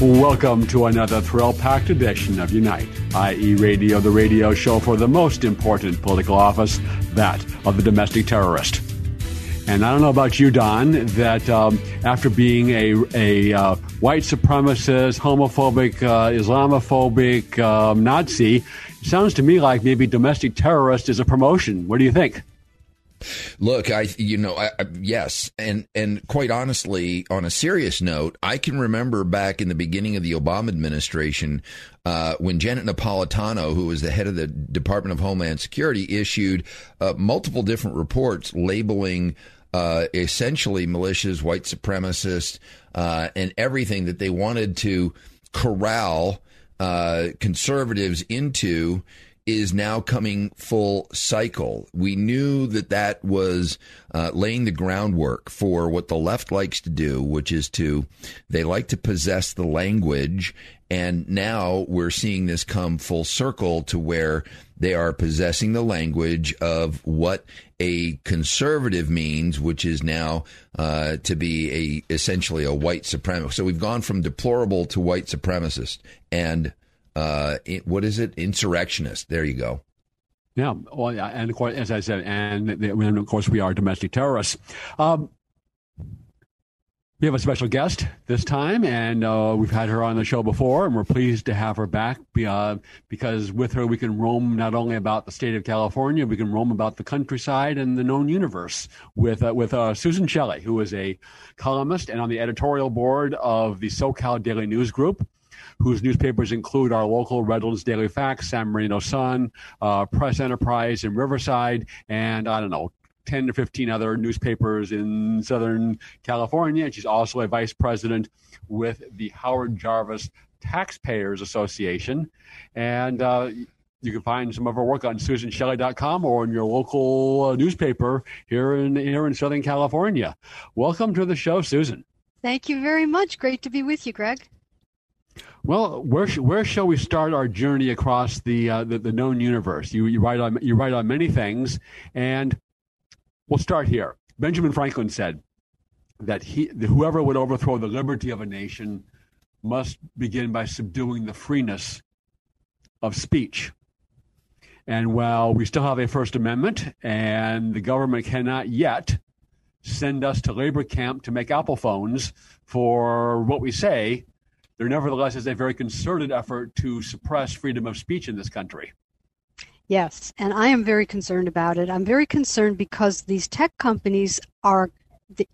Welcome to another thrill packed edition of Unite, IE, Radio, the radio show for the most important political office, that of the domestic terrorist. And I don't know about you, Don, that um, after being a, a uh, white supremacist, homophobic, uh, Islamophobic um, Nazi, sounds to me like maybe domestic terrorist is a promotion. What do you think? Look, I you know, I, I, yes, and and quite honestly, on a serious note, I can remember back in the beginning of the Obama administration uh, when Janet Napolitano, who was the head of the Department of Homeland Security, issued uh, multiple different reports labeling. Uh, essentially, militias, white supremacists, uh, and everything that they wanted to corral uh, conservatives into is now coming full cycle. We knew that that was uh, laying the groundwork for what the left likes to do, which is to, they like to possess the language. And now we're seeing this come full circle to where they are possessing the language of what a conservative means, which is now uh, to be a essentially a white supremacist. So we've gone from deplorable to white supremacist, and uh, what is it? Insurrectionist. There you go. Yeah, well, and of course, as I said, and, and of course, we are domestic terrorists. Um, we have a special guest this time, and uh, we've had her on the show before, and we're pleased to have her back uh, because with her we can roam not only about the state of California, we can roam about the countryside and the known universe with uh, with uh, Susan Shelley, who is a columnist and on the editorial board of the SoCal Daily News Group whose newspapers include our local Redlands Daily Facts, San Bernardino Sun, uh, Press Enterprise in Riverside, and I don't know, 10 to 15 other newspapers in Southern California. And she's also a vice president with the Howard Jarvis Taxpayers Association. And uh, you can find some of her work on susanshelley.com or in your local uh, newspaper here in here in Southern California. Welcome to the show, Susan. Thank you very much. Great to be with you, Greg. Well, where sh- where shall we start our journey across the uh, the, the, known universe? You you write on you write on many things, and we'll start here. Benjamin Franklin said that he whoever would overthrow the liberty of a nation must begin by subduing the freeness of speech. And while we still have a First Amendment, and the government cannot yet send us to labor camp to make Apple phones for what we say, there nevertheless is a very concerted effort to suppress freedom of speech in this country. Yes, and I am very concerned about it. I'm very concerned because these tech companies are,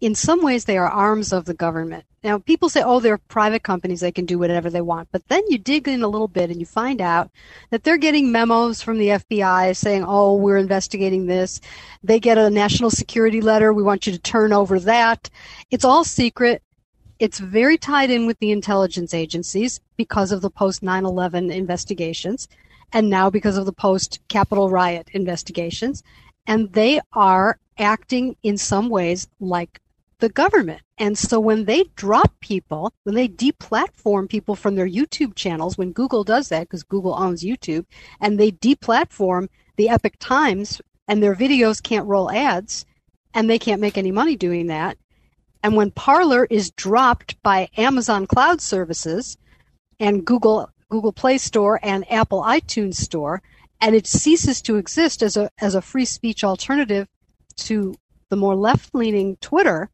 in some ways, they are arms of the government. Now, people say, oh, they're private companies, they can do whatever they want. But then you dig in a little bit and you find out that they're getting memos from the FBI saying, oh, we're investigating this. They get a national security letter, we want you to turn over that. It's all secret it's very tied in with the intelligence agencies because of the post 9-11 investigations and now because of the post Capitol riot investigations. And they are acting in some ways like the government. And so when they drop people, when they deplatform people from their YouTube channels, when Google does that, because Google owns YouTube, and they deplatform the Epoch Times and their videos can't roll ads and they can't make any money doing that, and when Parler is dropped by Amazon Cloud Services and Google Google Play Store and Apple iTunes Store, and it ceases to exist as a as a free speech alternative to the more left-leaning Twitter,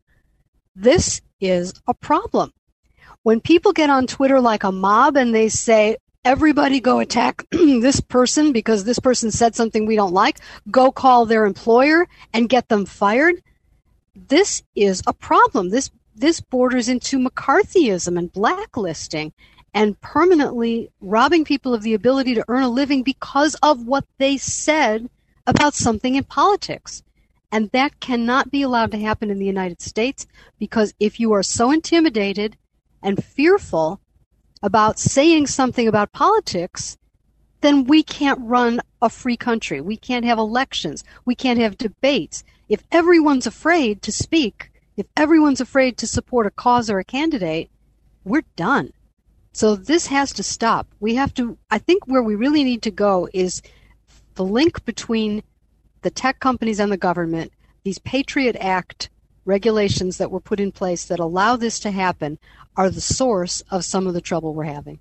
this is a problem. When people get on Twitter like a mob and they say, everybody go attack this person because this person said something we don't like, go call their employer and get them fired, this is a problem. This this borders into McCarthyism and blacklisting and permanently robbing people of the ability to earn a living because of what they said about something in politics. And that cannot be allowed to happen in the United States because if you are so intimidated and fearful about saying something about politics, then we can't run a free country. We can't have elections. We can't have debates. If everyone's afraid to speak, if everyone's afraid to support a cause or a candidate, we're done. So this has to stop. We have to, I think where we really need to go is the link between the tech companies and the government, these Patriot Act regulations that were put in place that allow this to happen are the source of some of the trouble we're having.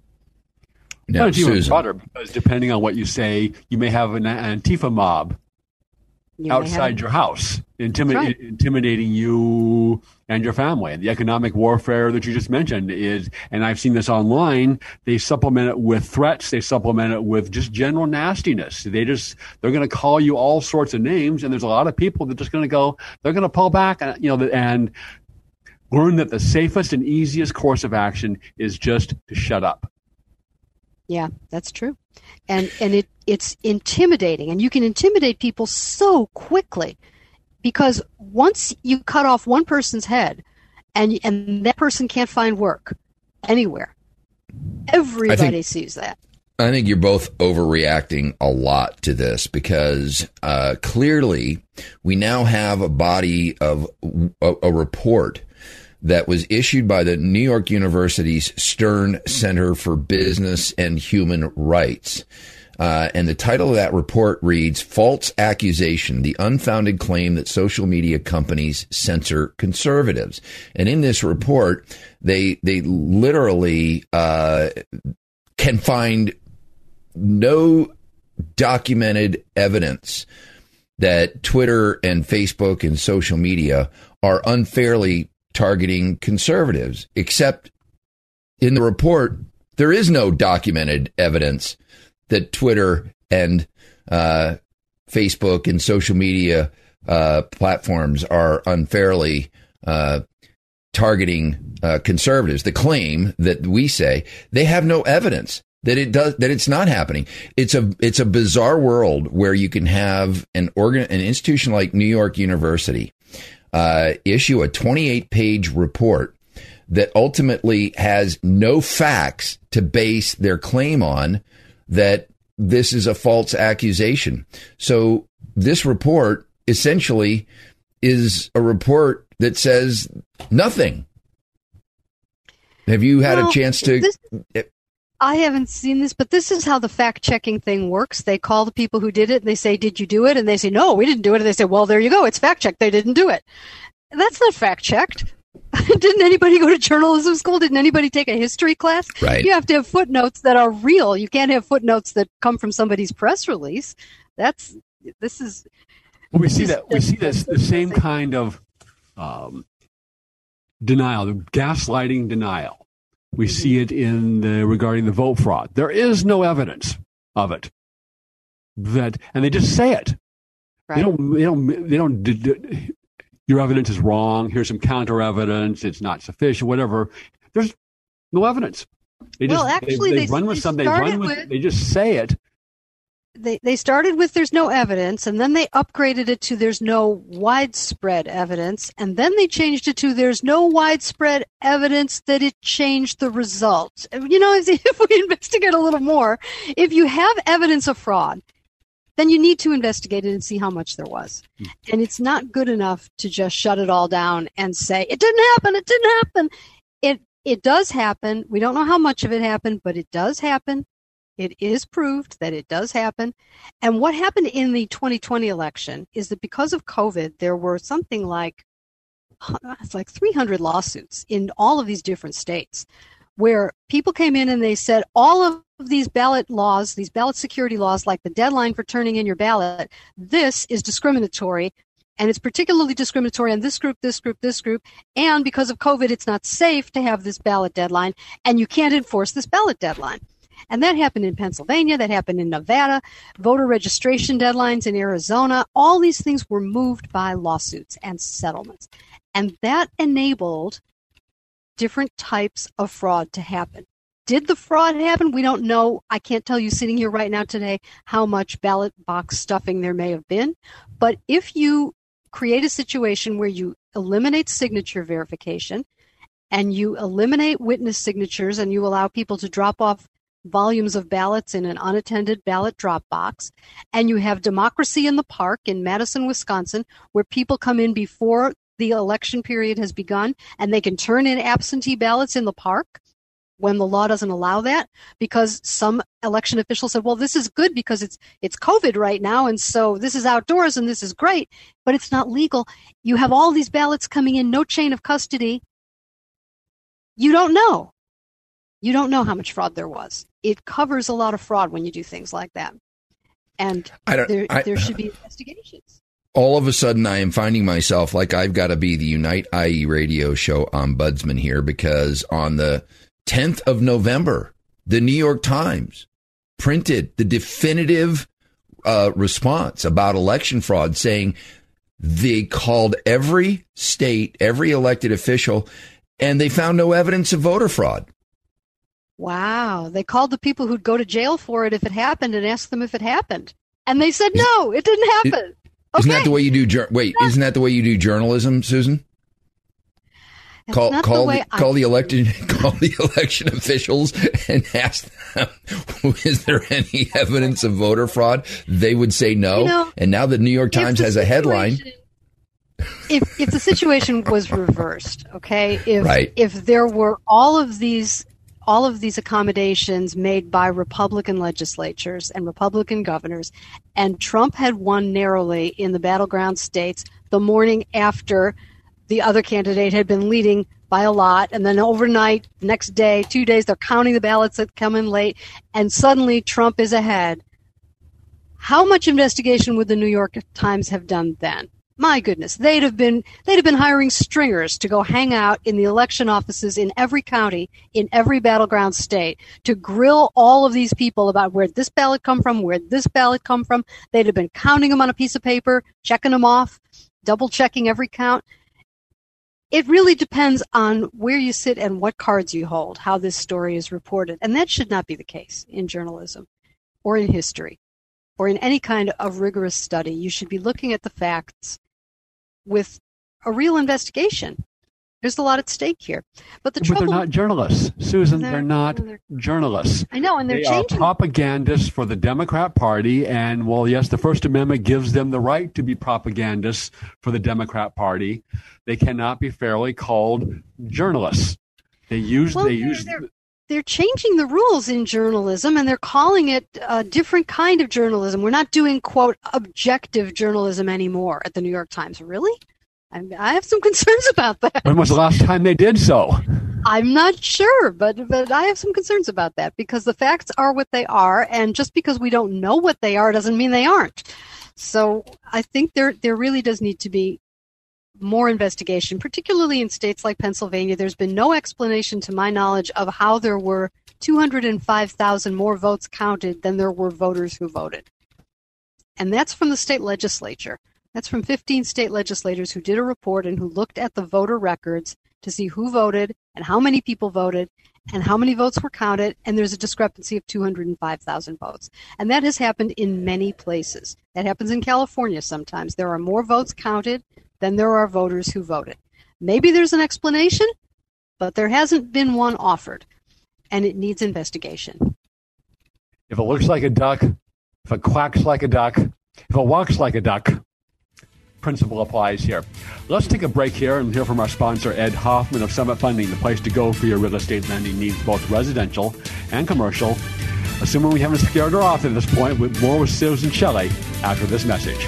No, it's even broader because depending on what you say, you may have an Antifa mob you outside your house, intimi- right. intimidating you and your family. The economic warfare that you just mentioned is, and I've seen this online, they supplement it with threats. They supplement it with just general nastiness. They just, they're going to call you all sorts of names. And there's a lot of people that are just going to go, they're going to pull back and, you know, and learn that the safest and easiest course of action is just to shut up. Yeah, that's true. And and it it's intimidating and you can intimidate people so quickly because once you cut off one person's head and and that person can't find work anywhere. Everybody think, sees that. I think you're both overreacting a lot to this because uh, clearly we now have a body of a, a report that was issued by the New York University's Stern Center for Business and Human Rights. Uh, and the title of that report reads False Accusation The Unfounded Claim That Social Media Companies Censor Conservatives. And in this report, they, they literally uh, can find no documented evidence that Twitter and Facebook and social media are unfairly targeting conservatives, except in the report, there is no documented evidence that Twitter and uh, Facebook and social media uh, platforms are unfairly uh, targeting uh, conservatives. The claim that we say they have no evidence that it does that it's not happening. It's a it's a bizarre world where you can have an organ an institution like New York University uh, issue a 28 page report that ultimately has no facts to base their claim on that this is a false accusation. So this report essentially is a report that says nothing. Have you had well, a chance to? This, uh, I haven't seen this, but this is how the fact checking thing works. They call the people who did it and they say, Did you do it? And they say, No, we didn't do it. And they say, Well, there you go. It's fact checked. They didn't do it. That's not fact checked. Didn't anybody go to journalism school? Didn't anybody take a history class? Right. You have to have footnotes that are real. You can't have footnotes that come from somebody's press release. That's this is. Well, we see that we see this the same kind of um, denial, the gaslighting denial we see it in the, regarding the vote fraud. There is no evidence of it. That and they just say it. Right. They don't. They don't. They don't. D- d- your evidence is wrong. Here's some counter evidence. It's not sufficient. Whatever. There's no evidence. They just, well, actually, they, they, they run with something. They run with. with they just say it, they they started with there's no evidence and then they upgraded it to there's no widespread evidence and then they changed it to there's no widespread evidence that it changed the results you know if we investigate a little more if you have evidence of fraud then you need to investigate it and see how much there was. Hmm. And it's not good enough to just shut it all down and say it didn't happen it didn't happen. It it does happen. We don't know how much of it happened but it does happen. It is proved that it does happen. And what happened in the 2020 election is that because of COVID, there were something like it's like 300 lawsuits in all of these different states where people came in and they said all of these ballot laws, these ballot security laws, like the deadline for turning in your ballot, this is discriminatory. And it's particularly discriminatory on this group, this group, this group. And because of COVID, it's not safe to have this ballot deadline, and you can't enforce this ballot deadline. And that happened in Pennsylvania, that happened in Nevada, voter registration deadlines in Arizona. All these things were moved by lawsuits and settlements. And that enabled different types of fraud to happen. Did the fraud happen? We don't know. I can't tell you sitting here right now today how much ballot box stuffing there may have been. But if you create a situation where you eliminate signature verification and you eliminate witness signatures and you allow people to drop off volumes of ballots in an unattended ballot drop box. And you have democracy in the park in Madison, Wisconsin, where people come in before the election period has begun and they can turn in absentee ballots in the park when the law doesn't allow that because some election officials said, well, this is good because it's, it's COVID right now. And so this is outdoors and this is great, but it's not legal. You have all these ballots coming in, no chain of custody. You don't know. You don't know how much fraud there was. It covers a lot of fraud when you do things like that. And there, I, there should be investigations all of a sudden I am finding myself like I've got to be the Unite IE radio show ombudsman here because on the 10th of November, the New York Times printed the definitive uh, response about election fraud saying they called every state, every elected official, and they found no evidence of voter fraud. Wow. They called the people who'd go to jail for it if it happened and asked them if it happened. And they said, no, it didn't happen. Isn't that the way you do? Wait, isn't that the way you do journalism, Susan? That's call call the, the call the elected call the election officials and ask them is there any evidence of voter fraud they would say no you know, and now the new york times has a headline if if the situation was reversed okay if right. if there were all of these all of these accommodations made by Republican legislatures and Republican governors, and Trump had won narrowly in the battleground states the morning after the other candidate had been leading by a lot, and then overnight, next day, two days, they're counting the ballots that come in late, and suddenly Trump is ahead. How much investigation would the New York Times have done then? My goodness, they'd have been they'd have been hiring stringers to go hang out in the election offices in every county, in every battleground state, to grill all of these people about where this ballot come from, where this ballot come from. They'd have been counting them on a piece of paper, checking them off, double checking every count. It really depends on where you sit and what cards you hold, how this story is reported. And that should not be the case in journalism or in history or in any kind of rigorous study. You should be looking at the facts with a real investigation. There's a lot at stake here. But the but trouble, they're not journalists, Susan. They're, they're not they're, journalists. I know, and they're they changing. are propagandists for the Democrat Party. And well, yes, the First Amendment gives them the right to be propagandists for the Democrat Party. They cannot be fairly called journalists. They use well, they use they're, changing the rules in journalism and they're calling it a different kind of journalism. We're not doing, quote, objective journalism anymore at the New York Times. Really? I have some concerns about that. When was the last time they did so? I'm not sure, but but I have some concerns about that because the facts are what they are, and just because we don't know what they are doesn't mean they aren't. So I think there there really does need to be more investigation, particularly in states like Pennsylvania. There's been no explanation, to my knowledge, of how there were 205,000 more votes counted than there were voters who voted. And that's from the state legislature. That's from 15 state legislators who did a report and who looked at the voter records to see who voted and how many people voted and how many votes were counted, and there's a discrepancy of 205,000 votes. And that has happened in many places. That happens in California sometimes. There are more votes counted than there are voters who voted. Maybe there's an explanation, but there hasn't been one offered, and it needs investigation. If it looks like a duck, if it quacks like a duck, if it walks like a duck, principle applies here. Let's take a break here and hear from our sponsor, Ed Hoffman of Summit Funding, the place to go for your real estate lending needs, both residential and commercial. Assuming we haven't scared her off at this point, with more with Susan Shelley after this message.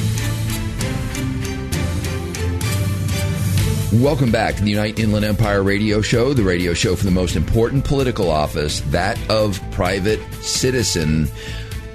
Welcome back to the Unite Inland Empire radio show, the radio show for the most important political office, that of private citizen.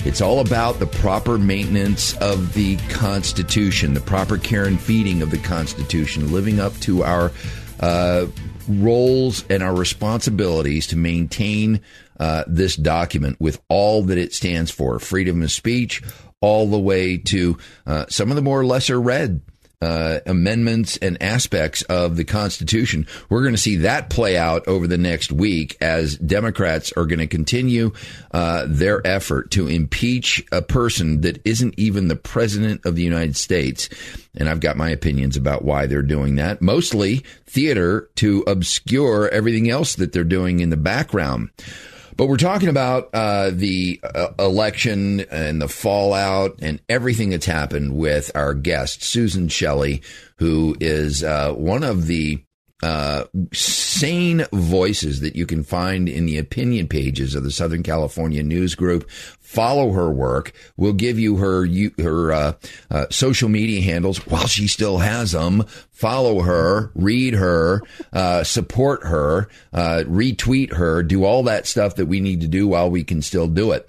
It's all about the proper maintenance of the Constitution, the proper care and feeding of the Constitution, living up to our uh, roles and our responsibilities to maintain uh, this document with all that it stands for freedom of speech, all the way to uh, some of the more lesser read uh, amendments and aspects of the Constitution. We're going to see that play out over the next week as Democrats are going to continue uh, their effort to impeach a person that isn't even the President of the United States. And I've got my opinions about why they're doing that. Mostly theater to obscure everything else that they're doing in the background. But we're talking about uh, the uh, election and the fallout and everything that's happened with our guest, Susan Shelley, who is uh, one of the uh, sane voices that you can find in the opinion pages of the Southern California News Group. Follow her work. We'll give you her her uh, uh, social media handles while she still has them. Follow her, read her, uh, support her, uh, retweet her, do all that stuff that we need to do while we can still do it.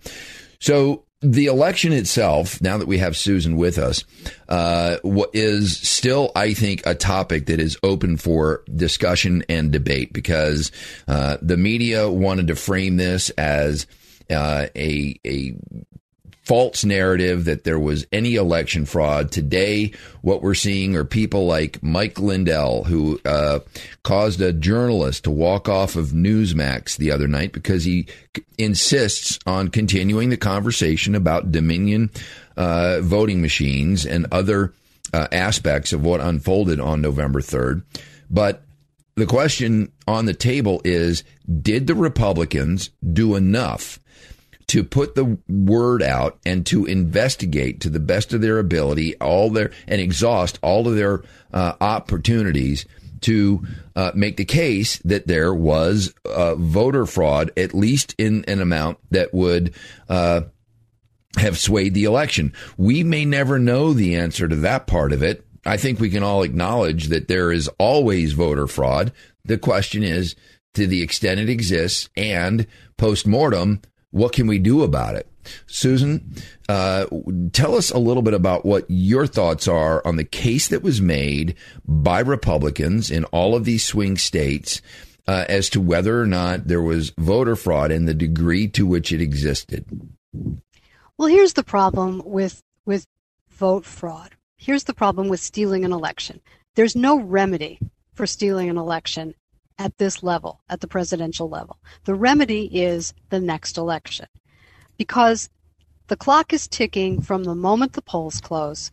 So the election itself, now that we have Susan with us, uh, is still, I think, a topic that is open for discussion and debate because uh, the media wanted to frame this as uh, a a false narrative that there was any election fraud. Today, what we're seeing are people like Mike Lindell, who uh, caused a journalist to walk off of Newsmax the other night because he insists on continuing the conversation about Dominion uh, voting machines and other uh, aspects of what unfolded on November 3rd. But the question on the table is did the Republicans do enough? To put the word out and to investigate to the best of their ability all their and exhaust all of their uh, opportunities to uh, make the case that there was uh, voter fraud, at least in an amount that would uh, have swayed the election. We may never know the answer to that part of it. I think we can all acknowledge that there is always voter fraud. The question is, to the extent it exists, and post mortem, what can we do about it? Susan, uh, tell us a little bit about what your thoughts are on the case that was made by Republicans in all of these swing states uh, as to whether or not there was voter fraud and the degree to which it existed. Well, here's the problem with with vote fraud. Here's the problem with stealing an election. There's no remedy for stealing an election at this level, at the presidential level. The remedy is the next election. Because the clock is ticking from the moment the polls close.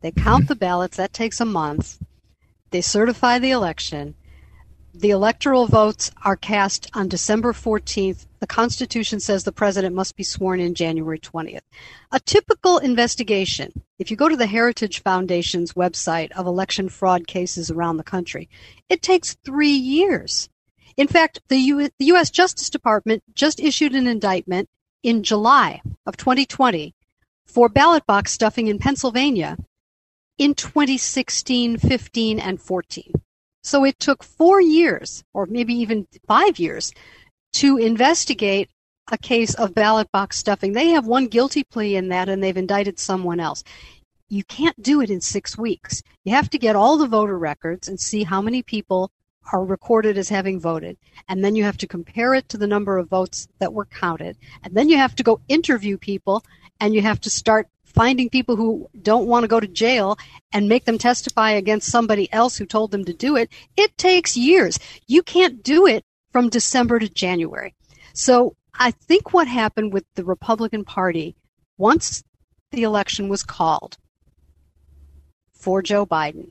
They count the ballots, that takes a month. They certify the election. The electoral votes are cast on December 14th. The Constitution says the president must be sworn in January 20th. A typical investigation, if you go to the Heritage Foundation's website of election fraud cases around the country, it takes three years. In fact, the, U- the U.S. Justice Department just issued an indictment in July of 2020 for ballot box stuffing in Pennsylvania in 2016, 15, and 14. So it took four years, or maybe even five years, to investigate a case of ballot box stuffing. They have one guilty plea in that, and they've indicted someone else. You can't do it in six weeks. You have to get all the voter records and see how many people are recorded as having voted. And then you have to compare it to the number of votes that were counted. And then you have to go interview people and you have to start finding people who don't want to go to jail and make them testify against somebody else who told them to do it, it takes years. You can't do it from December to January. So I think what happened with the Republican Party once the election was called for Joe Biden,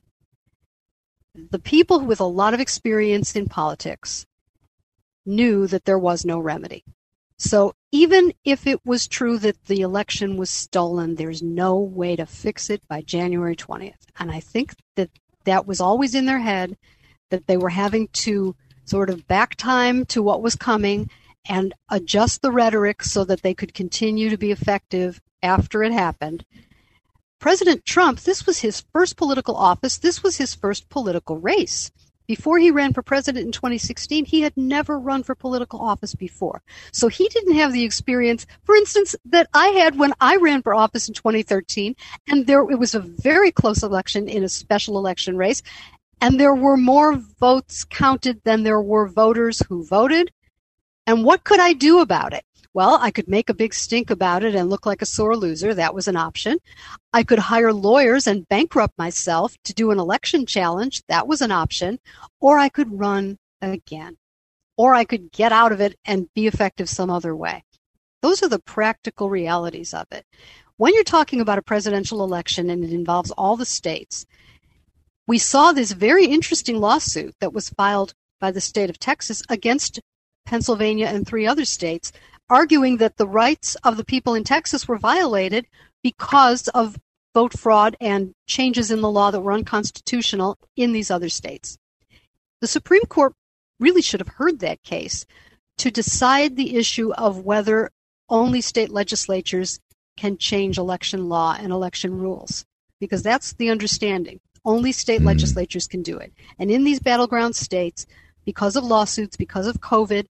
the people with a lot of experience in politics knew that there was no remedy. So even if it was true that the election was stolen, there's no way to fix it by January 20th. And I think that that was always in their head that they were having to sort of back time to what was coming and adjust the rhetoric so that they could continue to be effective after it happened. President Trump, this was his first political office, this was his first political race. Before he ran for president in 2016, he had never run for political office before. So he didn't have the experience, for instance, that I had when I ran for office in 2013. And there, it was a very close election in a special election race. And there were more votes counted than there were voters who voted. And what could I do about it? Well, I could make a big stink about it and look like a sore loser. That was an option. I could hire lawyers and bankrupt myself to do an election challenge. That was an option. Or I could run again. Or I could get out of it and be effective some other way. Those are the practical realities of it. When you're talking about a presidential election and it involves all the states, we saw this very interesting lawsuit that was filed by the state of Texas against Pennsylvania and three other states arguing that the rights of the people in Texas were violated because of vote fraud and changes in the law that were unconstitutional in these other states. The Supreme Court really should have heard that case to decide the issue of whether only state legislatures can change election law and election rules, because that's the understanding. Only state mm. legislatures can do it. And in these battleground states, because of lawsuits, because of COVID,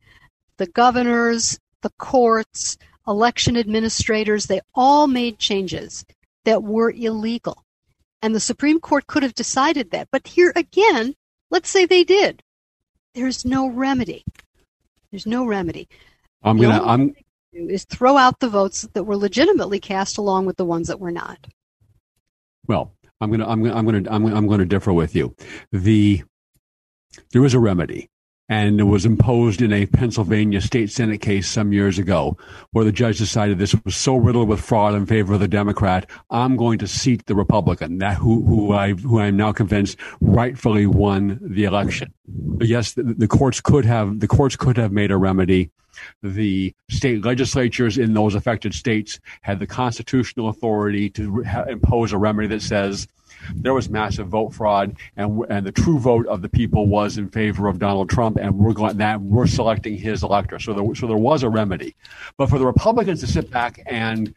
the governors, the courts, election administrators, they all made changes that were illegal. And the Supreme Court could have decided that. But here again, let's say they did. There's no remedy. There's no remedy. I'm going to I'm is throw out the votes that were legitimately cast along with the ones that were not. Well, I'm going to I'm going to I'm going to I'm going to differ with you. The there was a remedy and it was imposed in a Pennsylvania state senate case some years ago, where the judge decided this was so riddled with fraud in favor of the Democrat, I'm going to seat the Republican, that who who I who I'm now convinced rightfully won the election. But yes, the, the courts could have the courts could have made a remedy. The state legislatures in those affected states had the constitutional authority to ha- impose a remedy that says there was massive vote fraud, and and the true vote of the people was in favor of Donald Trump, and we're going that we're selecting his elector. So there so there was a remedy, but for the Republicans to sit back and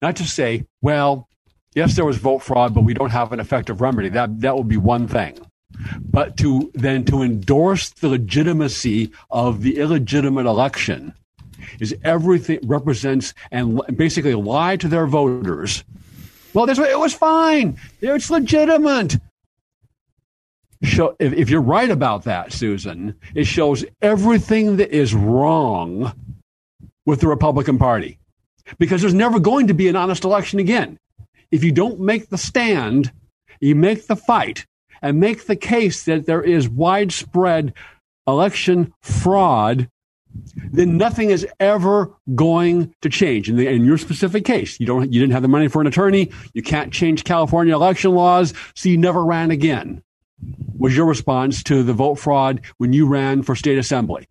not to say, well, yes, there was vote fraud, but we don't have an effective remedy. That that would be one thing. But to then to endorse the legitimacy of the illegitimate election is everything represents and basically lie to their voters well, this it was fine. It's legitimate. Show, if, if you're right about that, Susan, it shows everything that is wrong with the Republican Party. Because there's never going to be an honest election again. If you don't make the stand, you make the fight, and make the case that there is widespread election fraud then nothing is ever going to change. In, the, in, your specific case, you don't, you didn't have the money for an attorney. You can't change California election laws, so you never ran again. Was your response to the vote fraud when you ran for state assembly?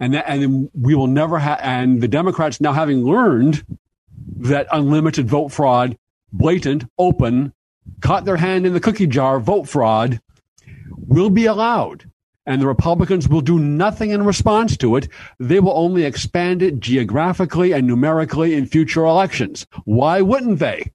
And that, and we will never have. And the Democrats now having learned that unlimited vote fraud, blatant, open, caught their hand in the cookie jar vote fraud, will be allowed and the Republicans will do nothing in response to it. They will only expand it geographically and numerically in future elections. Why wouldn't they?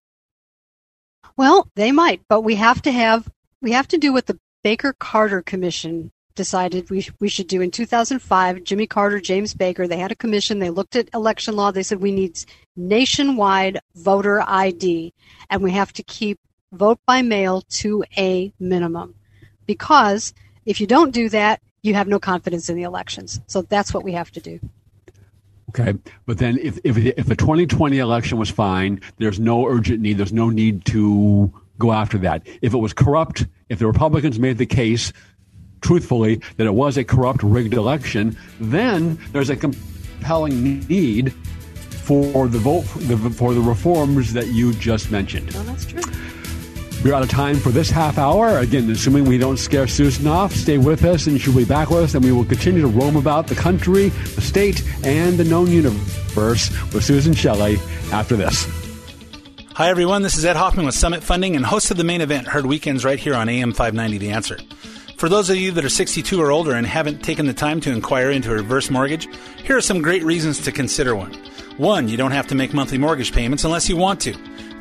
Well, they might, but we have to have we have to do what the Baker Carter Commission decided we we should do in 2005. Jimmy Carter, James Baker, they had a commission. They looked at election law. They said we need nationwide voter ID, and we have to keep vote by mail to a minimum because if you don't do that, you have no confidence in the elections. So that's what we have to do. Okay, but then if, if if the 2020 election was fine, there's no urgent need. There's no need to go after that. If it was corrupt, if the Republicans made the case truthfully that it was a corrupt, rigged election, then there's a compelling need for the vote for the, for the reforms that you just mentioned. Well, that's true. We're out of time for this half hour. Again, assuming we don't scare Susan off, stay with us and she'll be back with us, and we will continue to roam about the country, the state, and the known universe with Susan Shelley after this. Hi, everyone. This is Ed Hoffman with Summit Funding and host of the main event, heard weekends right here on AM 590 The Answer. For those of you that are 62 or older and haven't taken the time to inquire into a reverse mortgage, here are some great reasons to consider one. One, you don't have to make monthly mortgage payments unless you want to.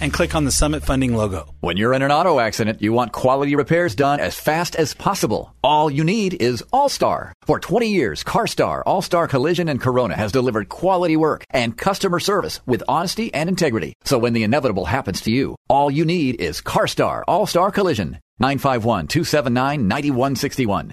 and click on the Summit Funding logo. When you're in an auto accident, you want quality repairs done as fast as possible. All you need is All-Star. For 20 years, CarStar, All-Star Collision, and Corona has delivered quality work and customer service with honesty and integrity. So when the inevitable happens to you, all you need is CarStar, All-Star Collision. 951-279-9161.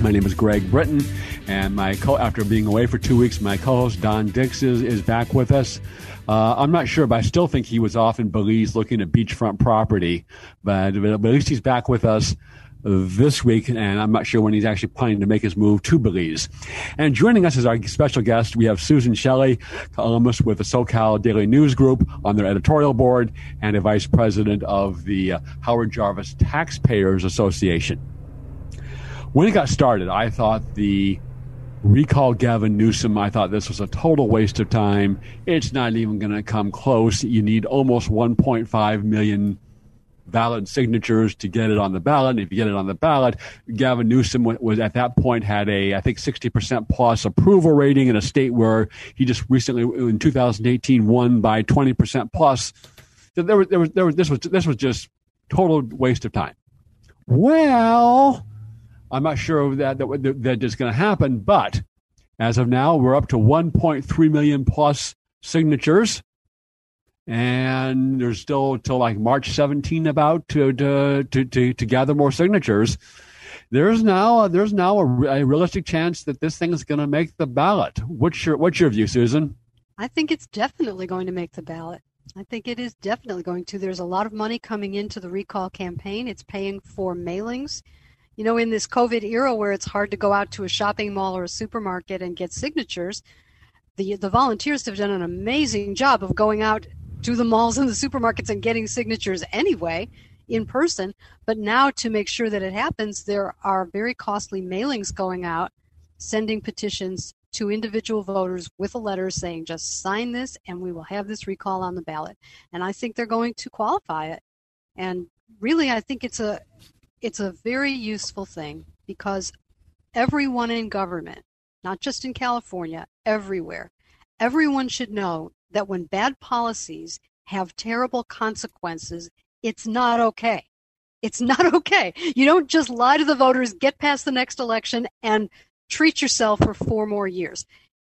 My name is Greg Britton, and my co- after being away for two weeks, my co-host Don Dix is, is back with us. Uh, I'm not sure, but I still think he was off in Belize looking at beachfront property. But, but at least he's back with us this week, and I'm not sure when he's actually planning to make his move to Belize. And joining us as our special guest, we have Susan Shelley, columnist with the SoCal Daily News Group on their editorial board, and a vice president of the uh, Howard Jarvis Taxpayers Association. When it got started, I thought the recall Gavin Newsom. I thought this was a total waste of time. It's not even going to come close. You need almost 1.5 million valid signatures to get it on the ballot. If you get it on the ballot, Gavin Newsom was at that point had a I think 60% plus approval rating in a state where he just recently in 2018 won by 20% plus. There was, there was, there was, this was this was just total waste of time. Well, I'm not sure that that, that is going to happen, but as of now, we're up to 1.3 million plus signatures, and there's still till like March 17 about to to to to, to gather more signatures. There's now there's now a, a realistic chance that this thing is going to make the ballot. What's your what's your view, Susan? I think it's definitely going to make the ballot. I think it is definitely going to. There's a lot of money coming into the recall campaign. It's paying for mailings you know, in this COVID era where it's hard to go out to a shopping mall or a supermarket and get signatures, the the volunteers have done an amazing job of going out to the malls and the supermarkets and getting signatures anyway in person. But now to make sure that it happens, there are very costly mailings going out, sending petitions to individual voters with a letter saying, just sign this and we will have this recall on the ballot. And I think they're going to qualify it. And really, I think it's a it's a very useful thing because everyone in government, not just in California, everywhere, everyone should know that when bad policies have terrible consequences, it's not okay. It's not okay. You don't just lie to the voters, get past the next election, and treat yourself for four more years.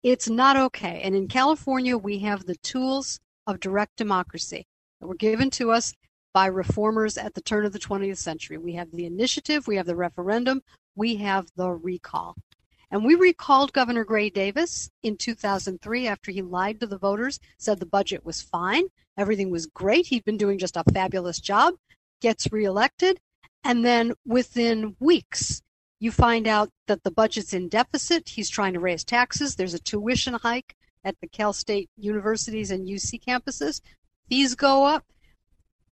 It's not okay. And in California, we have the tools of direct democracy that were given to us by reformers at the turn of the 20th century. We have the initiative, we have the referendum, we have the recall. And we recalled Governor Gray Davis in 2003 after he lied to the voters, said the budget was fine, everything was great, he'd been doing just a fabulous job, gets reelected, and then within weeks, you find out that the budget's in deficit, he's trying to raise taxes, there's a tuition hike at the Cal State universities and UC campuses, fees go up,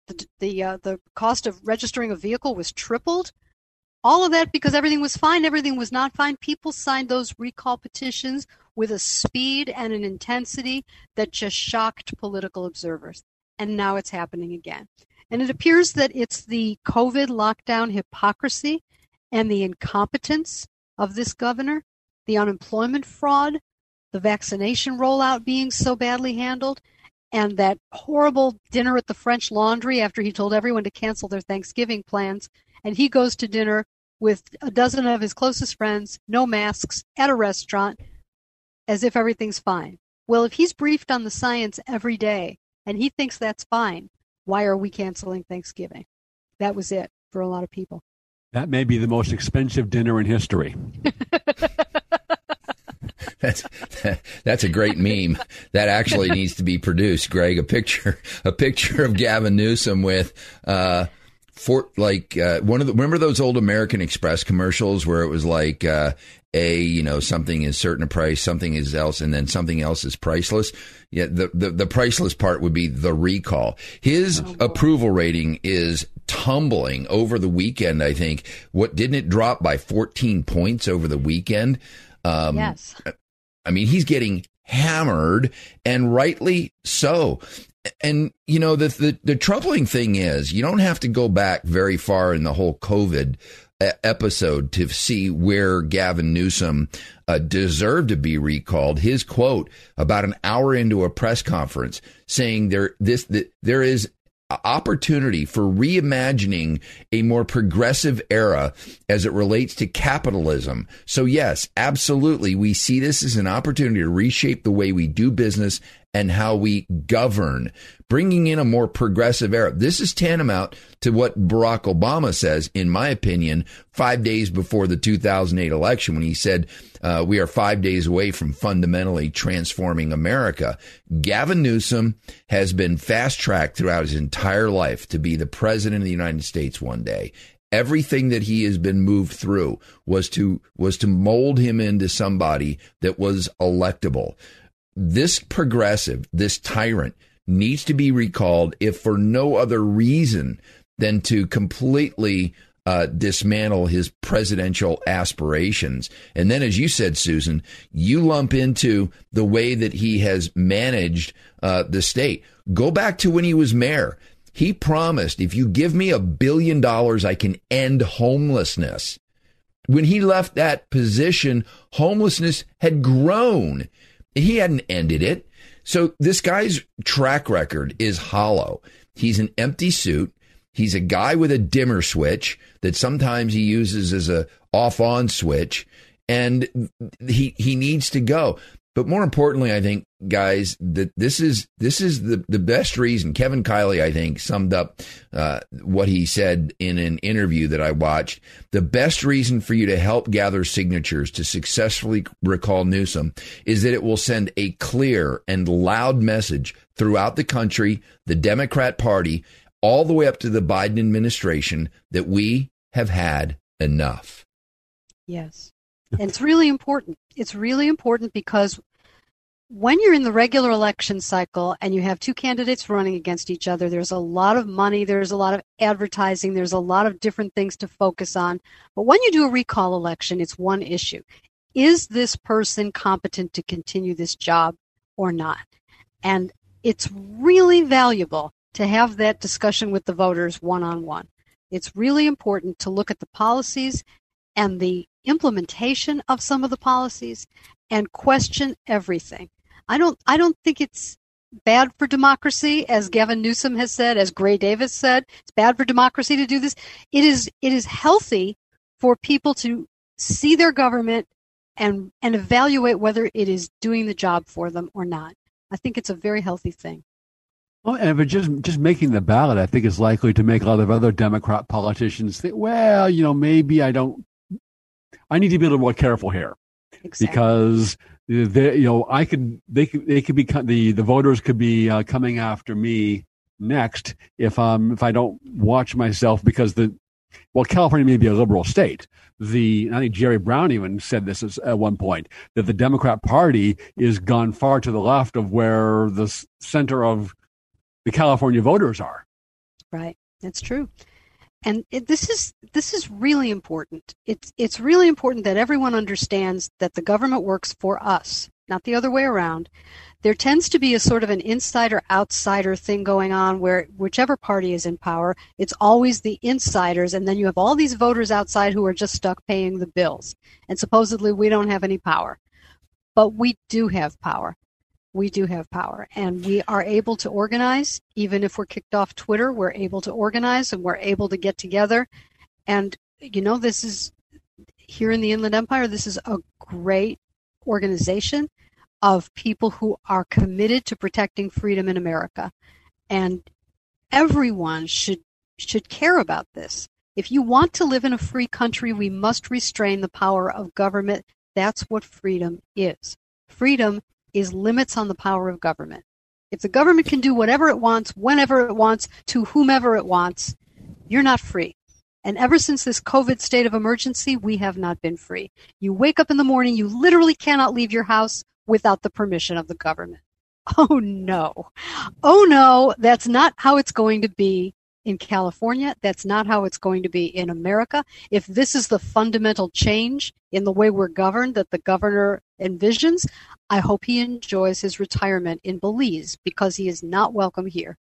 the the uh, the cost of registering a vehicle was tripled. all of that because everything was fine, everything was not fine. People signed those recall petitions with a speed and an intensity that just shocked political observers. And now it's happening again. And it appears that it's the COVID lockdown hypocrisy and the incompetence of this governor, the unemployment fraud, the vaccination rollout being so badly handled, and that horrible dinner at the French Laundry after he told everyone to cancel their Thanksgiving plans. And he goes to dinner with a dozen of his closest friends, no masks, at a restaurant, as if everything's fine. Well, if he's briefed on the science every day and he thinks that's fine, why are we canceling Thanksgiving? That was it for a lot of people. That may be the most expensive dinner in history. That's that's a great meme. That actually needs to be produced, Greg. A picture, a picture of Gavin Newsom with uh, for like uh, one of the remember those old American Express commercials where it was like uh, a you know something is certain a price, something is else, and then something else is priceless. Yeah, the the, the priceless part would be the recall. His oh, approval rating is tumbling over the weekend. I think what didn't it drop by 14 points over the weekend? Um, yes. I mean, he's getting hammered and rightly so. And you know the, the the troubling thing is you don't have to go back very far in the whole COVID episode to see where Gavin Newsom uh, deserved to be recalled. His quote about an hour into a press conference saying there this that there is opportunity for reimagining a more progressive era as it relates to capitalism. So, yes, absolutely. We see this as an opportunity to reshape the way we do business and how we govern, bringing in a more progressive era. This is tantamount to what Barack Obama says, in my opinion, five days before the 2008 election when he said, uh, we are five days away from fundamentally transforming America. Gavin Newsom has been fast tracked throughout his entire life to be the president of the United States one day everything that he has been moved through was to was to mold him into somebody that was electable this progressive, this tyrant needs to be recalled if for no other reason than to completely uh, dismantle his presidential aspirations. And then, as you said, Susan, you lump into the way that he has managed uh, the state. Go back to when he was mayor. He promised, if you give me a billion dollars, I can end homelessness. When he left that position, homelessness had grown. He hadn't ended it. So this guy's track record is hollow. He's an empty suit. He's a guy with a dimmer switch that sometimes he uses as a off on switch and he he needs to go. But more importantly, I think, guys, that this is this is the, the best reason. Kevin Kiley, I think, summed up uh, what he said in an interview that I watched. The best reason for you to help gather signatures to successfully recall Newsom is that it will send a clear and loud message throughout the country, the Democrat Party, all the way up to the Biden administration that we have had enough. Yes. And it's really important. It's really important because when you're in the regular election cycle and you have two candidates running against each other, there's a lot of money, there's a lot of advertising, there's a lot of different things to focus on. But when you do a recall election, it's one issue. Is this person competent to continue this job or not? And it's really valuable to have that discussion with the voters one on one. It's really important to look at the policies and the implementation of some of the policies and question everything. I don't I don't think it's bad for democracy, as Gavin Newsom has said, as Gray Davis said. It's bad for democracy to do this. It is it is healthy for people to see their government and and evaluate whether it is doing the job for them or not. I think it's a very healthy thing. Well, and but just just making the ballot, I think, is likely to make a lot of other Democrat politicians think, well, you know, maybe I don't I need to be a little more careful here exactly. because they, you know, I could, they could, they could be, the, the voters could be uh, coming after me next if, um, if I don't watch myself because the, well, California may be a liberal state. The, I think Jerry Brown even said this at one point that the Democrat Party is gone far to the left of where the center of the California voters are. Right. That's true. And it, this is this is really important. It's it's really important that everyone understands that the government works for us, not the other way around. There tends to be a sort of an insider outsider thing going on where whichever party is in power, it's always the insiders, and then you have all these voters outside who are just stuck paying the bills. And supposedly we don't have any power. But we do have power we do have power. And we are able to organize. Even if we're kicked off twitter we're able to organize and we're able to get together. And you know this is here in the inland empire this is a great organization of people who are committed to protecting freedom in america. And everyone should should care about this. If you want to live in a free country we must restrain the power of government. That's what freedom is. Freedom is limits on the power of government. If the government can do whatever it wants, whenever it wants, to whomever it wants, you're not free. And ever since this COVID state of emergency, we have not been free. You wake up in the morning, you literally cannot leave your house without the permission of the government. Oh no. Oh no, that's not how it's going to be in California. That's not how it's going to be in America. If this is the fundamental change in the way we're governed that the governor envisions, I hope he enjoys his retirement in Belize because he is not welcome here.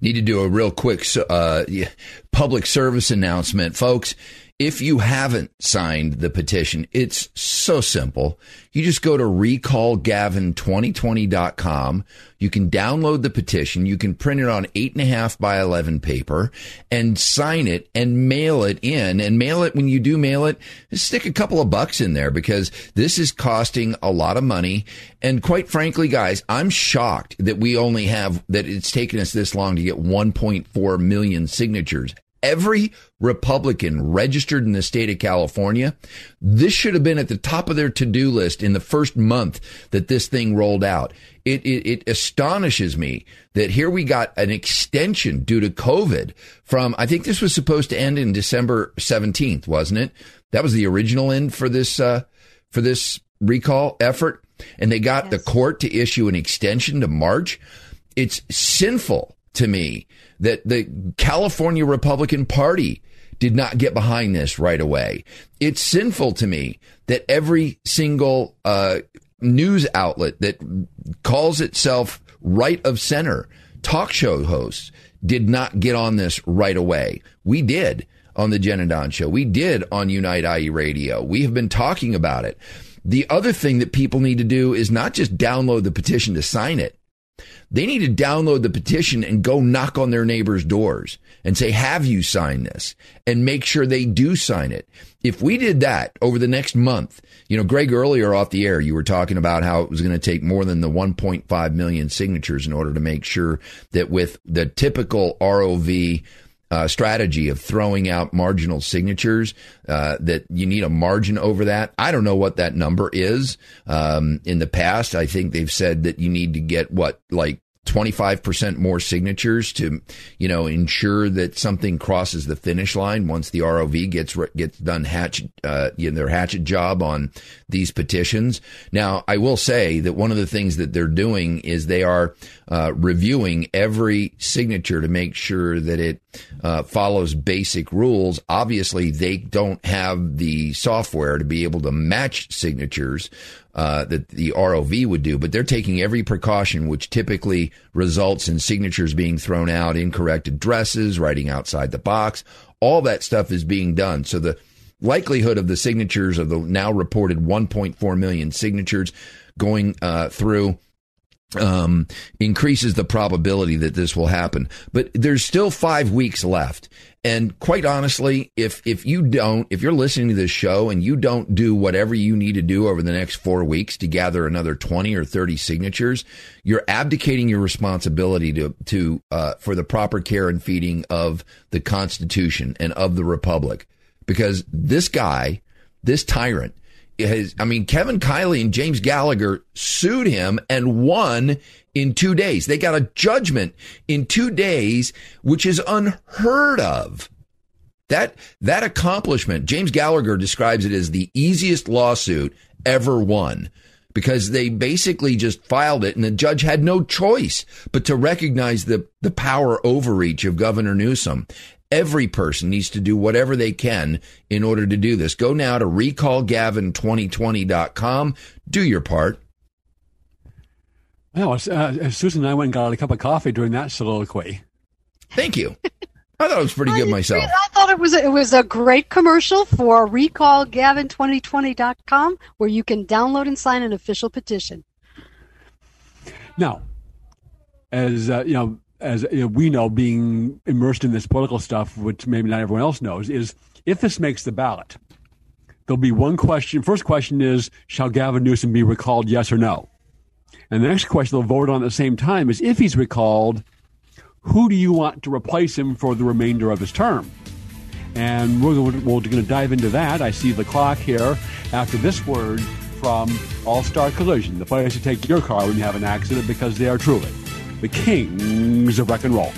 Need to do a real quick uh, public service announcement, folks. If you haven't signed the petition, it's so simple. You just go to recallgavin2020.com. You can download the petition. You can print it on eight and a half by 11 paper and sign it and mail it in and mail it when you do mail it. Stick a couple of bucks in there because this is costing a lot of money. And quite frankly, guys, I'm shocked that we only have, that it's taken us this long to get 1.4 million signatures every Republican registered in the state of California, this should have been at the top of their to do list in the first month that this thing rolled out. It, it, it, astonishes me that here we got an extension due to COVID from, I think this was supposed to end in December 17th, wasn't it? That was the original end for this, uh, for this recall effort. And they got yes. the court to issue an extension to March. It's sinful to me that the California Republican Party did not get behind this right away. It's sinful to me that every single uh, news outlet that calls itself right of center, talk show hosts, did not get on this right away. We did on the Jen and Don show. We did on Unite IE Radio. We have been talking about it. The other thing that people need to do is not just download the petition to sign it. They need to download the petition and go knock on their neighbors' doors and say, have you signed this? And make sure they do sign it. If we did that over the next month, you know, Greg, earlier off the air, you were talking about how it was going to take more than the 1.5 million signatures in order to make sure that with the typical ROV uh, strategy of throwing out marginal signatures, uh, that you need a margin over that. I don't know what that number is. Um, in the past, I think they've said that you need to get what, like 25% more signatures to, you know, ensure that something crosses the finish line once the ROV gets gets done hatch uh, you know, their hatchet job on these petitions. Now, I will say that one of the things that they're doing is they are uh, reviewing every signature to make sure that it uh, follows basic rules. Obviously, they don't have the software to be able to match signatures uh, that the ROV would do, but they're taking every precaution, which typically results in signatures being thrown out, incorrect addresses, writing outside the box. All that stuff is being done. So the likelihood of the signatures of the now reported 1.4 million signatures going uh, through um, increases the probability that this will happen. But there's still five weeks left. And quite honestly, if, if you don't, if you're listening to this show and you don't do whatever you need to do over the next four weeks to gather another 20 or 30 signatures, you're abdicating your responsibility to, to, uh, for the proper care and feeding of the Constitution and of the Republic. Because this guy, this tyrant, has, I mean, Kevin Kiley and James Gallagher sued him and won in two days. They got a judgment in two days, which is unheard of. That, that accomplishment, James Gallagher describes it as the easiest lawsuit ever won because they basically just filed it and the judge had no choice but to recognize the, the power overreach of Governor Newsom Every person needs to do whatever they can in order to do this. Go now to recallgavin2020.com. Do your part. Well, uh, Susan and I went and got a cup of coffee during that soliloquy. Thank you. I thought it was pretty good myself. I thought it was a, it was a great commercial for recallgavin2020.com where you can download and sign an official petition. Now, as uh, you know, as you know, we know, being immersed in this political stuff, which maybe not everyone else knows, is if this makes the ballot, there'll be one question. First question is, shall Gavin Newsom be recalled? Yes or no? And the next question they'll vote on at the same time is, if he's recalled, who do you want to replace him for the remainder of his term? And we're we're going to dive into that. I see the clock here after this word from All Star Collision, the place to take your car when you have an accident because they are truly the kings of rock and roll.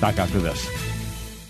Back after this.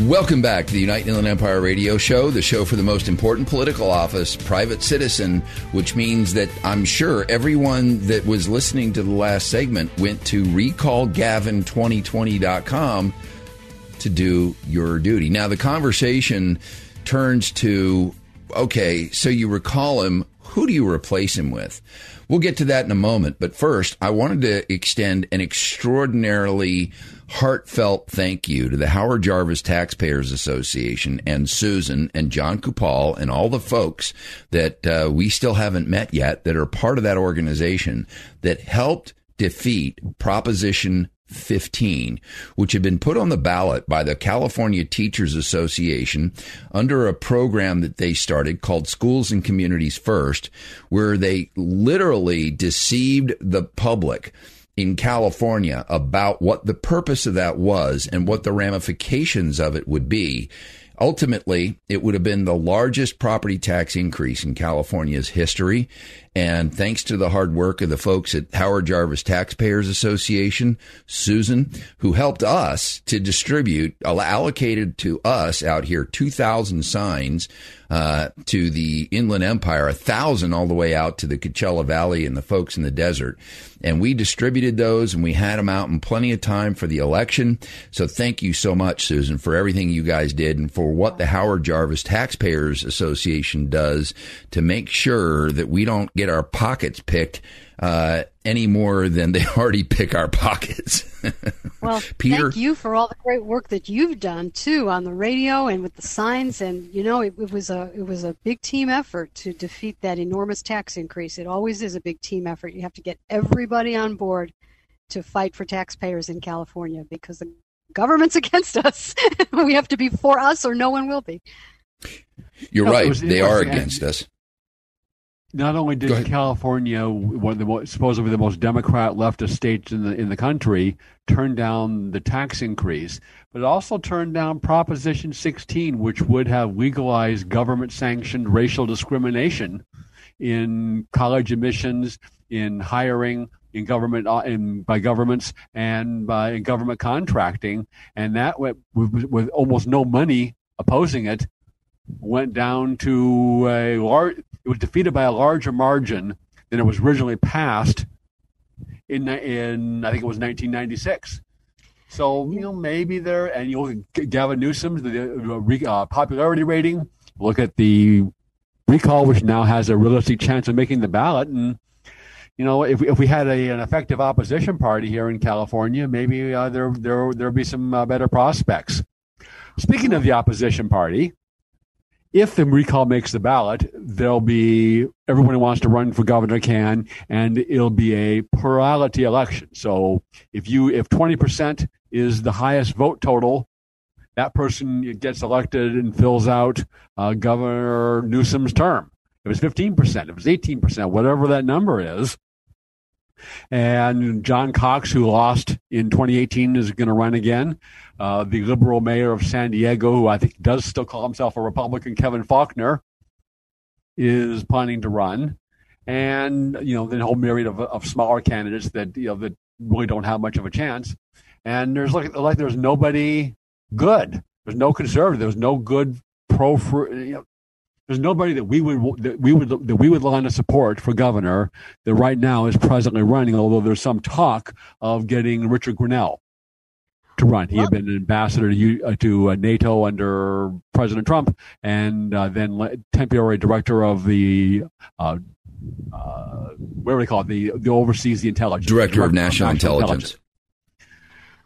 Welcome back to the United Inland Empire Radio Show, the show for the most important political office, private citizen, which means that I'm sure everyone that was listening to the last segment went to recallgavin2020.com to do your duty. Now, the conversation turns to okay, so you recall him, who do you replace him with? We'll get to that in a moment, but first, I wanted to extend an extraordinarily heartfelt thank you to the Howard Jarvis Taxpayers Association and Susan and Jon Coupal and all the folks that uh, we still haven't met yet that are part of that organization that helped defeat Proposition 15, which had been put on the ballot by the California Teachers Association under a program that they started called Schools and Communities First, where they literally deceived the public in California about what the purpose of that was and what the ramifications of it would be. Ultimately, it would have been the largest property tax increase in California's history. And thanks to the hard work of the folks at Howard Jarvis Taxpayers Association, Susan, who helped us to distribute, allocated to us out here 2,000 signs uh, to the Inland Empire, a thousand all the way out to the Coachella Valley and the folks in the desert. And we distributed those and we had them out in plenty of time for the election. So thank you so much, Susan, for everything you guys did and for what the Howard Jarvis Taxpayers Association does to make sure that we don't get our pockets picked uh, any more than they already pick our pockets. well, Peter, thank you for all the great work that you've done too on the radio and with the signs. And you know, it, it, was a it was a big team effort to defeat that enormous tax increase. It always is a big team effort. You have to get everybody on board to fight for taxpayers in California because the government's against us. we have to be for us, or no one will be. You're no, right. They are against us not only did California, one of the most, supposedly the most Democrat leftist states in the in the country, turn down the tax increase, but it also turned down Proposition 16, which would have legalized government-sanctioned racial discrimination in college admissions, in hiring, in government, uh, in by governments, and by in government contracting, and that with, with almost no money opposing it went down to a large, it was defeated by a larger margin than it was originally passed in, in I think it was 1996. So, you know, maybe there, and you look at Gavin Newsom's the uh, popularity rating, look at the recall, which now has a realistic chance of making the ballot. And, you know, if, if we had a, an effective opposition party here in California, maybe uh, there, there, there'll be some uh, better prospects. Speaking of the opposition party, if the recall makes the ballot, there'll be everyone who wants to run for governor can, and it'll be a plurality election. So if you if twenty percent is the highest vote total, that person gets elected and fills out uh, Governor Newsom's term. it was 15%, it was 18%, whatever that number is. And John Cox, who lost in 2018, is going to run again. Uh, the liberal mayor of San Diego, who I think does still call himself a Republican, Kevin Faulconer, is planning to run. And, you know, the whole myriad of, of smaller candidates that, you know, that really don't have much of a chance. And there's like, like there's nobody good. There's no conservative. There's no good pro, you know, there's nobody that we would that we would that we would line to support for governor that right now is presently running. Although there's some talk of getting Richard Grenell to run. He had been an ambassador to, uh, to uh, NATO under President Trump, and uh, then temporary director of the. Uh, uh, what do they call it? The the oversees the intelligence director, director of national, national intelligence. intelligence.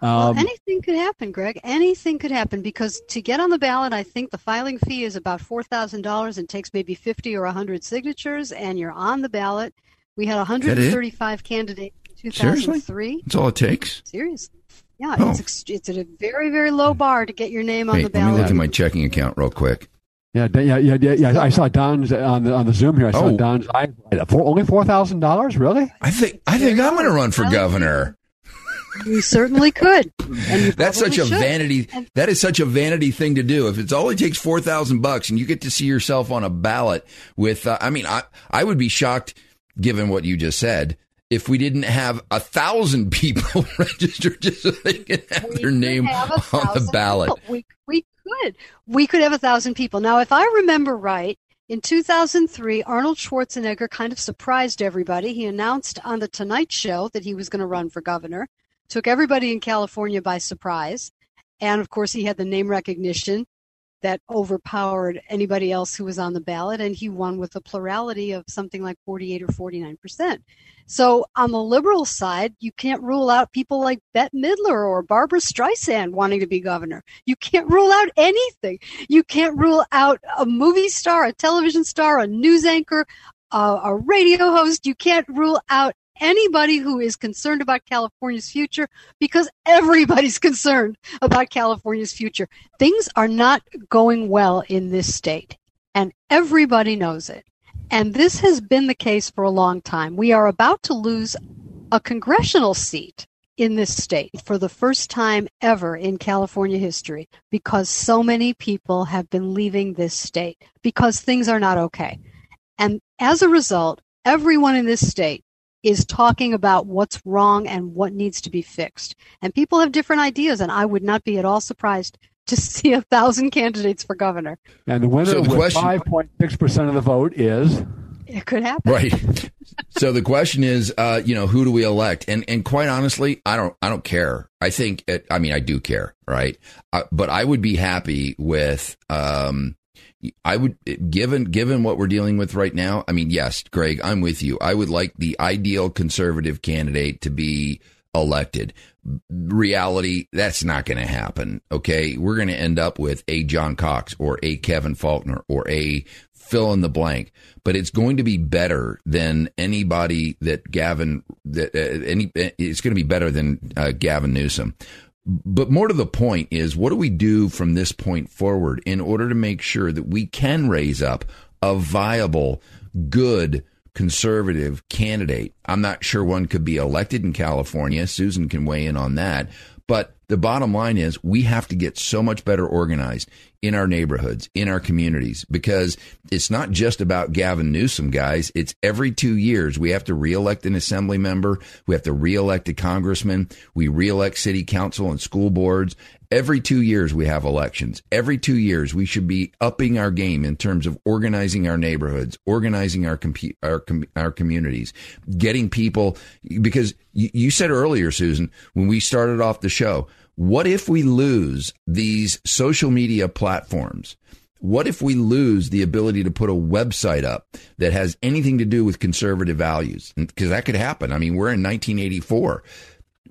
Um, well, anything could happen, Greg. Anything could happen because to get on the ballot, I think the filing fee is about four thousand dollars and takes maybe fifty or hundred signatures, and you're on the ballot. We had 135 candidates in 2003. Seriously? That's all it takes. Seriously. Yeah, oh. it's it's at a very very low bar to get your name on the ballot. Let me look at my checking account real quick. Yeah, yeah, yeah, yeah. yeah. I saw Don's on the on the Zoom here. I saw oh. Don's. I, for only four thousand dollars, really? I think I think I'm going to run for governor. You certainly could. That's such a should. vanity. That is such a vanity thing to do. If it's only takes four thousand bucks and you get to see yourself on a ballot with, uh, I mean, I I would be shocked given what you just said if we didn't have a thousand people registered just so they can have we their name have on the ballot. We we could we could have a thousand people. Now, if I remember right, in 2003, Arnold Schwarzenegger kind of surprised everybody. He announced on The Tonight Show that he was going to run for governor took everybody in California by surprise. And of course, he had the name recognition that overpowered anybody else who was on the ballot, and he won with a plurality of something like 48 or 49 percent. So on the liberal side, you can't rule out people like Bette Midler or Barbra Streisand wanting to be governor. You can't rule out anything. You can't rule out a movie star, a television star, a news anchor, a, a radio host. You can't rule out anybody who is concerned about California's future because everybody's concerned about California's future. Things are not going well in this state, and everybody knows it. And this has been the case for a long time. We are about to lose a congressional seat in this state for the first time ever in California history because so many people have been leaving this state because things are not okay. And as a result, everyone in this state is talking about what's wrong and what needs to be fixed. And people have different ideas, and I would not be at all surprised to see a thousand candidates for governor. And the winner so the with five point six percent of the vote is. It could happen, right? so the question is, uh, you know, who do we elect? And and quite honestly, I don't, I don't care. I think, it, I mean, I do care, right? Uh, but I would be happy with, um, I would given given what we're dealing with right now. I mean, yes, Greg, I'm with you. I would like the ideal conservative candidate to be elected. Reality, that's not going to happen. Okay, we're going to end up with a John Cox or a Kevin Faulconer or a fill in the blank. But it's going to be better than anybody that Gavin that uh, any. It's going to be better than uh, Gavin Newsom. But more to the point is, what do we do from this point forward in order to make sure that we can raise up a viable, good conservative candidate? I'm not sure one could be elected in California. Susan can weigh in on that. But the bottom line is we have to get so much better organized in our neighborhoods, in our communities, because it's not just about Gavin Newsom, guys. It's every two years we have to reelect an assembly member, we have to reelect a congressman, we reelect city council and school boards, Every two years we have elections. Every two years we should be upping our game in terms of organizing our neighborhoods, organizing our com- our, com- our communities, getting people. Because you, you said earlier, Susan, when we started off the show, what if we lose these social media platforms? What if we lose the ability to put a website up that has anything to do with conservative values? Because that could happen. I mean, we're in 1984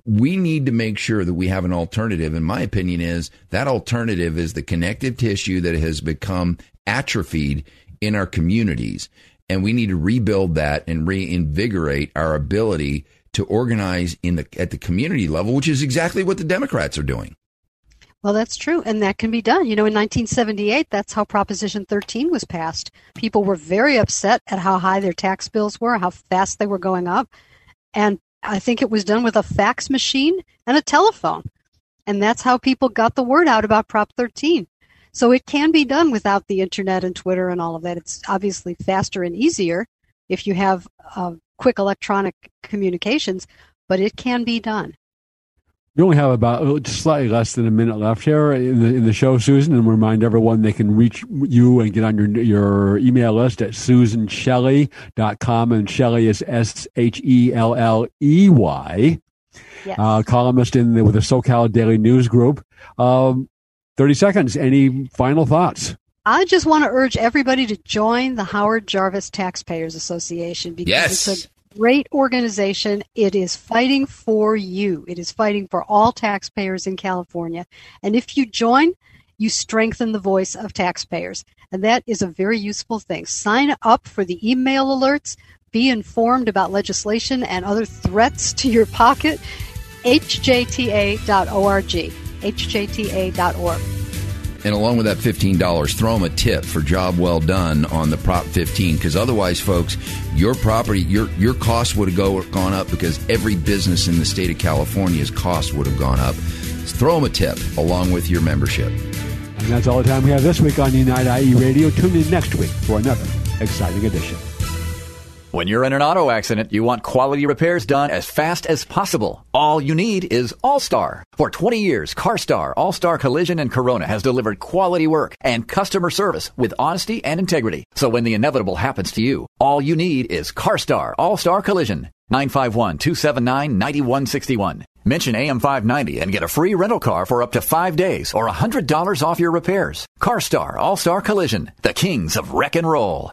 we need to make sure that we have an alternative. And my opinion is that alternative is the connective tissue that has become atrophied in our communities. And we need to rebuild that and reinvigorate our ability to organize in the at the community level, which is exactly what the Democrats are doing. Well, that's true, and that can be done. You know, in 1978, that's how Proposition 13 was passed. People were very upset at how high their tax bills were, how fast they were going up, and I think it was done with a fax machine and a telephone. And that's how people got the word out about Prop 13. So it can be done without the internet and Twitter and all of that. It's obviously faster and easier if you have uh, quick electronic communications, but it can be done. We only have about just slightly less than a minute left here in the, in the show, Susan, and remind everyone they can reach you and get on your your email list at susanshelley.com. And Shelley is S H E L L E Y, Yes. uh, columnist in the, with the SoCal Daily News Group. Um, 30 seconds. Any final thoughts? I just want to urge everybody to join the Howard Jarvis Taxpayers Association because Yes. it's a great organization. It is fighting for you. It is fighting for all taxpayers in California. And if you join, you strengthen the voice of taxpayers. And that is a very useful thing. Sign up for the email alerts. Be informed about legislation and other threats to your pocket. hjta.org. hjta.org. And along with that $15, throw them a tip for job well done on the Prop 15. Because otherwise, folks, your property, your your costs would have go, gone up because every business in the state of California's cost would have gone up. Throw them a tip along with your membership. And that's all the time we have this week on Unite IE Radio. Tune in next week for another exciting edition. When you're in an auto accident, you want quality repairs done as fast as possible. All you need is All-Star. For 20 years, CarStar, All-Star Collision and Corona has delivered quality work and customer service with honesty and integrity. So when the inevitable happens to you, all you need is CarStar, All-Star Collision. 951-279-9161. Mention AM590 and get a free rental car for up to five days or $100 off your repairs. CarStar All-Star Collision, the kings of wreck and roll.